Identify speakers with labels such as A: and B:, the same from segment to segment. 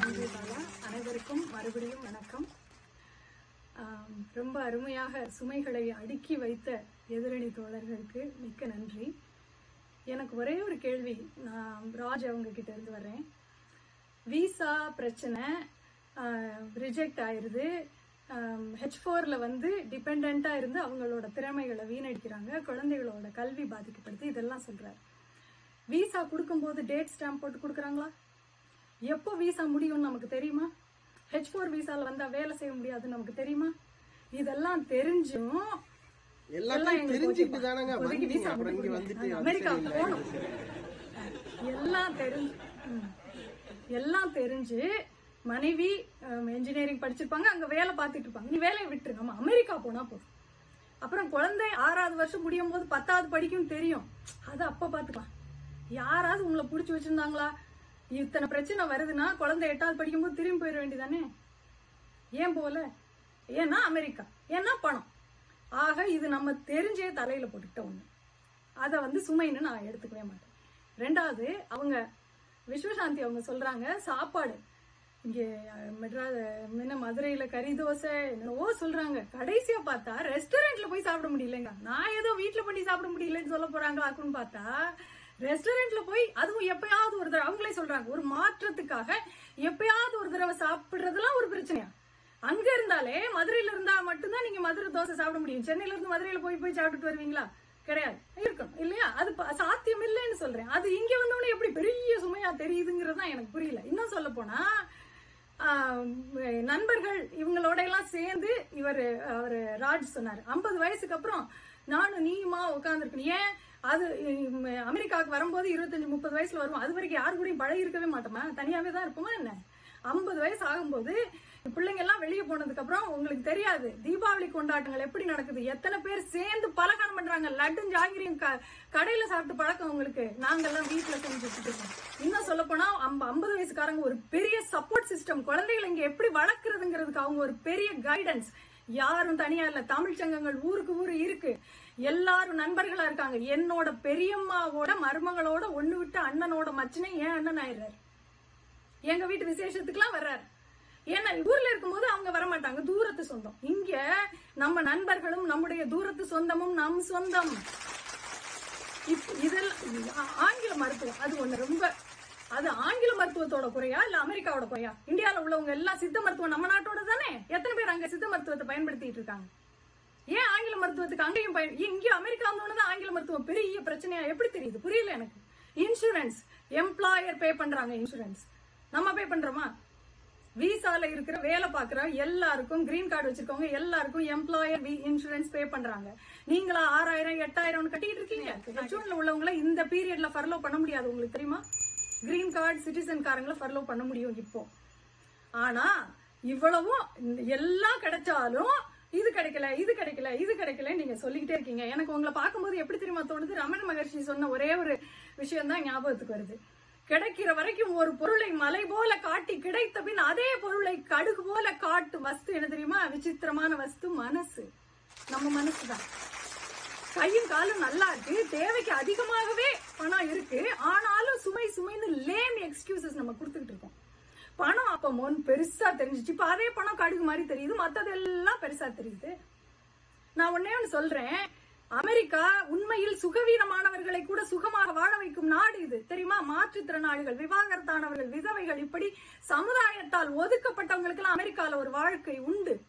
A: நன்றி பாலா அனைவருக்கும் மறுபடியும் வணக்கம். ரொம்ப அருமையாக சுமைகளை அடுக்கி வைத்த எதிரணி தோழர்களுக்கு மிக்க நன்றி. எனக்கு ஒரே ஒரு கேள்வி நான் ராஜ் அவங்க கிட்ட இருந்து வர்றேன். விசா பிரச்சனை ரிஜெக்ட் ஆயிருது. ஹெச் ஃபோர்ல வந்து டிபெண்டா இருந்து அவங்களோட திறமைகளை வீணடிக்கிறாங்க குழந்தைகளோட கல்வி பாதிக்கப்படுது இதெல்லாம் சொல்றாரு. விசா கொடுக்கும்போது டேட் ஸ்டாம்ப் போட்டு கொடுக்குறாங்களா? எப்போ விசா முடியும்னு நமக்கு தெரியுமா? ஹெச் ஃபோர் விசால வந்தா வேலை செய்ய முடியாதுன்னு நமக்கு தெரியுமா? இதெல்லாம் தெரிஞ்சும் எல்லாம் தெரிஞ்சு. எல்லாம் தெரிஞ்சு மனைவி இன்ஜினியரிங் படிச்சிருப்பாங்க அங்க வேலை பார்த்துட்டு இருப்பாங்க. நீ வேலையை விட்டுரு. நம்ம அமெரிக்கா போனா போதும் அப்புறம் குழந்தை ஆறாவது வருஷம் முடியும் போது பத்தாவது படிக்கும் தெரியும். அது அப்ப பாத்துக்கலாம் யாராவது உங்களை புடிச்சு வச்சிருந்தாங்களா? இத்தனை பிரச்சனை வருதுன்னா குழந்தை எட்டாவது படிக்கும்போது திரும்பி போயிட வேண்டியதானே ஏன் போல ஏன்னா அமெரிக்கா. ஏன்னா பணம். ஆக இது நம்ம தெரிஞ்சே தலையில போட்டுக்கிட்ட ஒண்ணு. அதை வந்து சுமைன்னு நான் எடுத்துக்கவே மாட்டேன். ரெண்டாவது அவங்க விஸ்வசாந்தி அவங்க சொல்றாங்க சாப்பாடு. இங்கே மெட்ராஸ் முன்ன மதுரையில கறி தோசை என்னவோ சொல்றாங்க. கடைசியா பார்த்தா ரெஸ்டாரண்ட்ல போய் சாப்பிட முடியலங்க. நான் ஏதோ வீட்டுல பண்ணி சாப்பிட முடியலன்னு சொல்ல போறாங்களாக்குன்னு பார்த்தா ரெஸ்டாரண்ட்ல போய் அதுவும் எப்பயாவது ஒரு தடவை அவங்களே சொல்றாங்க ஒரு மாற்றத்துக்காக எப்பயாவது ஒரு தடவை சாப்பிடுறதுலாம் ஒரு பிரச்சனையா? அங்க இருந்தாலே மதுரையில இருந்தா மட்டும்தான் நீங்க மதுரை தோசை சாப்பிட முடியும். சென்னையில இருந்து மதுரையில போய் போய் சாப்பிட்டுட்டு வருவீங்களா? கிடையாது. இருக்கும் இல்லையா? அது சாத்தியம் இல்லைன்னு சொல்றேன். அது இங்க வந்தோடனே எப்படி பெரிய சுமையா தெரியுதுங்கிறது தான் எனக்கு புரியல. இன்னும் சொல்ல போனா நண்பர்கள் இவங்களோட எல்லாம் சேர்ந்து இவர் அவர் ராஜ் சொன்னாரு. ஐம்பது வயசுக்கு அப்புறம் நானும் நீயுமா உட்காந்துருக்கணும் ஏன்? அது அமெரிக்காவுக்கு வரும்போது இருபத்தஞ்சு முப்பது வயசுல வருவோம். அது வரைக்கும் யாரு கூடயும் பழகி இருக்கவே மாட்டோமா? தனியாவே தான் இருப்போமா என்ன? ஐம்பது வயசு ஆகும்போது பிள்ளைங்க எல்லாம் வெளியே போனதுக்கு அப்புறம் உங்களுக்கு தெரியாது. தீபாவளி கொண்டாட்டங்கள் எப்படி நடக்குது? எத்தனை பேர் சேர்ந்து பலகாரம் பண்றாங்க? லட்டும் ஜாங்கிரியும் க- கடையில சாப்பிட்டு பழக்கம் உங்களுக்கு. நாங்கெல்லாம் வீட்டுல செஞ்சுட்டு இருக்கோம். இன்னும் சொல்ல போனா ஐம்பது வயசுக்காரங்க ஒரு பெரிய சப்போர்ட் சிஸ்டம் குழந்தைகளை இங்க எப்படி வளர்க்கறதுங்கிறதுக்கு அவங்க ஒரு பெரிய கைடன்ஸ் யாரும் தனியா இல்ல. தமிழ் சங்கங்கள் ஊருக்கு ஊரு இருக்கு. எல்லாரும் நண்பர்களா இருக்காங்க. என்னோட பெரியம்மாவோட மருமகளோட ஒண்ணு விட்டு அண்ணனோட மச்சினை ஏன் அண்ணன் ஆயிடுறாரு? எங்க வீட்டு விசேஷத்துக்குலாம் வர்றாரு. ஏன்னா ஊர்ல இருக்கும்போது அவங்க வரமாட்டாங்க. தூரத்து சொந்தம். இங்க நம்ம நண்பர்களும் நம்முடைய தூரத்து சொந்தமும் நம் சொந்தம். இப்- இதெல்லாம் ஆங்கில மருத்துவம் அது ஒண்ணு ரொம்ப அது ஆங்கில மருத்துவத்தோட குறையா இல்ல அமெரிக்காவோட குறையா? இந்தியால உள்ளவங்க எல்லாம் சித்த மருத்துவம் நம்ம நாட்டோட தானே? எத்தனை பேர் அங்க சித்த மருத்துவத்தை பயன்படுத்திட்டு இருக்காங்க? ஏன் ஆங்கில மருத்துவத்துக்கு அங்கேயும் பயன் இங்க அமெரிக்கா வந்தோன்னு ஆங்கில மருத்துவம் பெரிய பிரச்சனையா எப்படி தெரியுது? புரியல எனக்கு. இன்சூரன்ஸ் எம்ப்ளாயர் பே பண்றாங்க இன்சூரன்ஸ் நம்ம பே பண்றோமா? விசால இருக்கிற வேலை பாக்குற எல்லாருக்கும் கிரீன் கார்டு வச்சிருக்கவங்க எல்லாருக்கும் எம்ப்ளாயர் இன்சூரன்ஸ் பே பண்றாங்க. நீங்களா ஆறாயிரம் எட்டாயிரம் கட்டிட்டு இருக்கீங்க. ஜூன்ல உள்ளவங்கள இந்த பீரியட்ல ஃபர்லோ பண்ண முடியாது உங்களுக்கு தெரியுமா? கிரீன் கார்டு சிட்டிசன் காரங்களை ஃபர்லோ பண்ண முடியும் இப்போ. ஆனா இவ்வளவும் எல்லாம் கிடைச்சாலும் இது கிடைக்கல இது கிடைக்கல இது கிடைக்கல நீங்க சொல்லிக்கிட்டே இருக்கீங்க. எனக்கு உங்களை பார்க்கும்போது எப்படி தெரியுமா தோணுது? ரமண மகர்ஷி சொன்ன ஒரே ஒரு விஷயம் தான் ஞாபகத்துக்கு வருது. கிடைக்கிற வரைக்கும் ஒரு பொருளை மலை போல காட்டி கிடைத்த பின் அதே பொருளை கடுகு போல காட்டு வஸ்து என்ன தெரியுமா? விசித்திரமான வஸ்து மனசு. நம்ம மனசுதான். கையும் காலும் நல்லா இருக்கு. தேவைக்கு அதிகமாகவே பணம் இருக்கு. ஆனாலும் சுமை சுமைன்னு லேம் எக்ஸ்கியூசஸ் நம்ம கொடுத்துக்கிட்டு இருக்கோம். பணம் அப்ப மொன் பெருசா தெரிஞ்சிச்சு. இப்ப அதே பணம் கடுகு மாதிரி தெரியுது. மற்றதெல்லாம் பெருசா தெரியுது. நான் ஒன்னே ஒண்ணு சொல்றேன். அமெரிக்கா உண்மையில் சுகவீனமானவர்களை கூட சுகமாக வாழ வைக்கும் நாடு இது. தெரியுமா? மாற்றுத்திறனாளிகள் விவாகரத்தானவர்கள் விதவைகள் இப்படி சமுதாயத்தால் ஒதுக்கப்பட்டவங்களுக்கு எல்லாம் அமெரிக்கால ஒரு வாழ்க்கை உண்டு.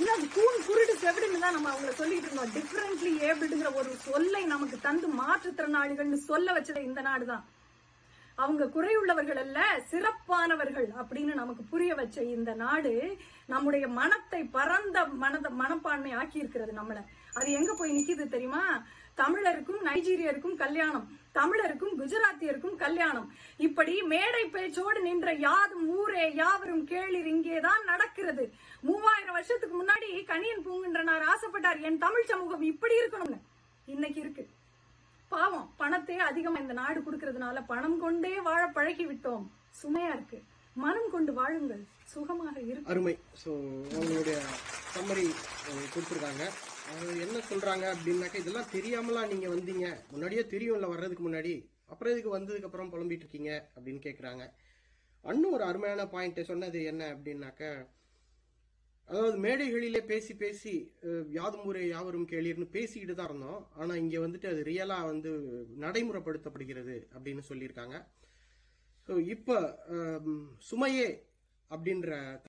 A: இன்னும் கூன் குருடு செவிடுன்னு தான் நம்ம அவங்களை சொல்லிட்டு இருந்தோம். டிஃபரெண்ட்லி ஏபிள்டுங்கிற ஒரு சொல்லை நமக்கு தந்து மாற்றுத்திறனாளிகள்னு சொல்ல வச்சது இந்த நாடு தான். அவங்க குறையுள்ளவர்கள் அல்ல சிறப்பானவர்கள் அப்படின்னு நமக்கு புரிய வச்ச இந்த நாடு நம்முடைய மனத்தை பரந்த மனத மனப்பான்மை ஆக்கி இருக்கிறது நம்மள. அது எங்க போய் நிக்குது தெரியுமா? தமிழருக்கும் நைஜீரியருக்கும் கல்யாணம். தமிழருக்கும் குஜராத்தியருக்கும் கல்யாணம். இப்படி மேடை பேச்சோடு நின்ற யாதும் ஊரே யாவரும் கேளிர் இங்கேதான் நடக்கிறது. மூவாயிரம் வருஷத்துக்கு முன்னாடி கனியன் பூங்குன்றனார் ஆசைப்பட்டார் என் தமிழ் சமூகம் இப்படி இருக்கணும்னு. இன்னைக்கு இருக்கு. பாவம் பணத்தை அதிகமா இந்த நாடு கொடுக்கறதுனால பணம் கொண்டே வாழ பழகி விட்டோம் சுமையா இருக்கு. மனம் கொண்டு வாழுங்கள். சுகமாக இருக்கு
B: அருமை. ஸோ அவங்களுடைய சம்மரி கொடுத்துருக்காங்க. என்ன சொல்றாங்க அப்படின்னாக்கா இதெல்லாம் தெரியாமலாம் நீங்க வந்தீங்க. முன்னாடியே தெரியும்ல வர்றதுக்கு முன்னாடி. அப்புறம் இதுக்கு வந்ததுக்கு அப்புறம் புலம்பிட்டு இருக்கீங்க அப்படின்னு கேட்குறாங்க இன்னும் ஒரு அருமையான பாயிண்ட் சொன்னது என்ன அப்படின்னாக்க அதாவது மேடைகளிலே பேசி பேசி யாதும் ஊரே யாவரும் கேளீர்னு பேசிக்கிட்டு தான் இருந்தோம். ஆனா இங்க வந்துட்டு அது ரியலா வந்து நடைமுறைப்படுத்தப்படுகிறது அப்படின்னு சொல்லியிருக்காங்க. ஸோ இப்போ சுமையே அப்படின்ற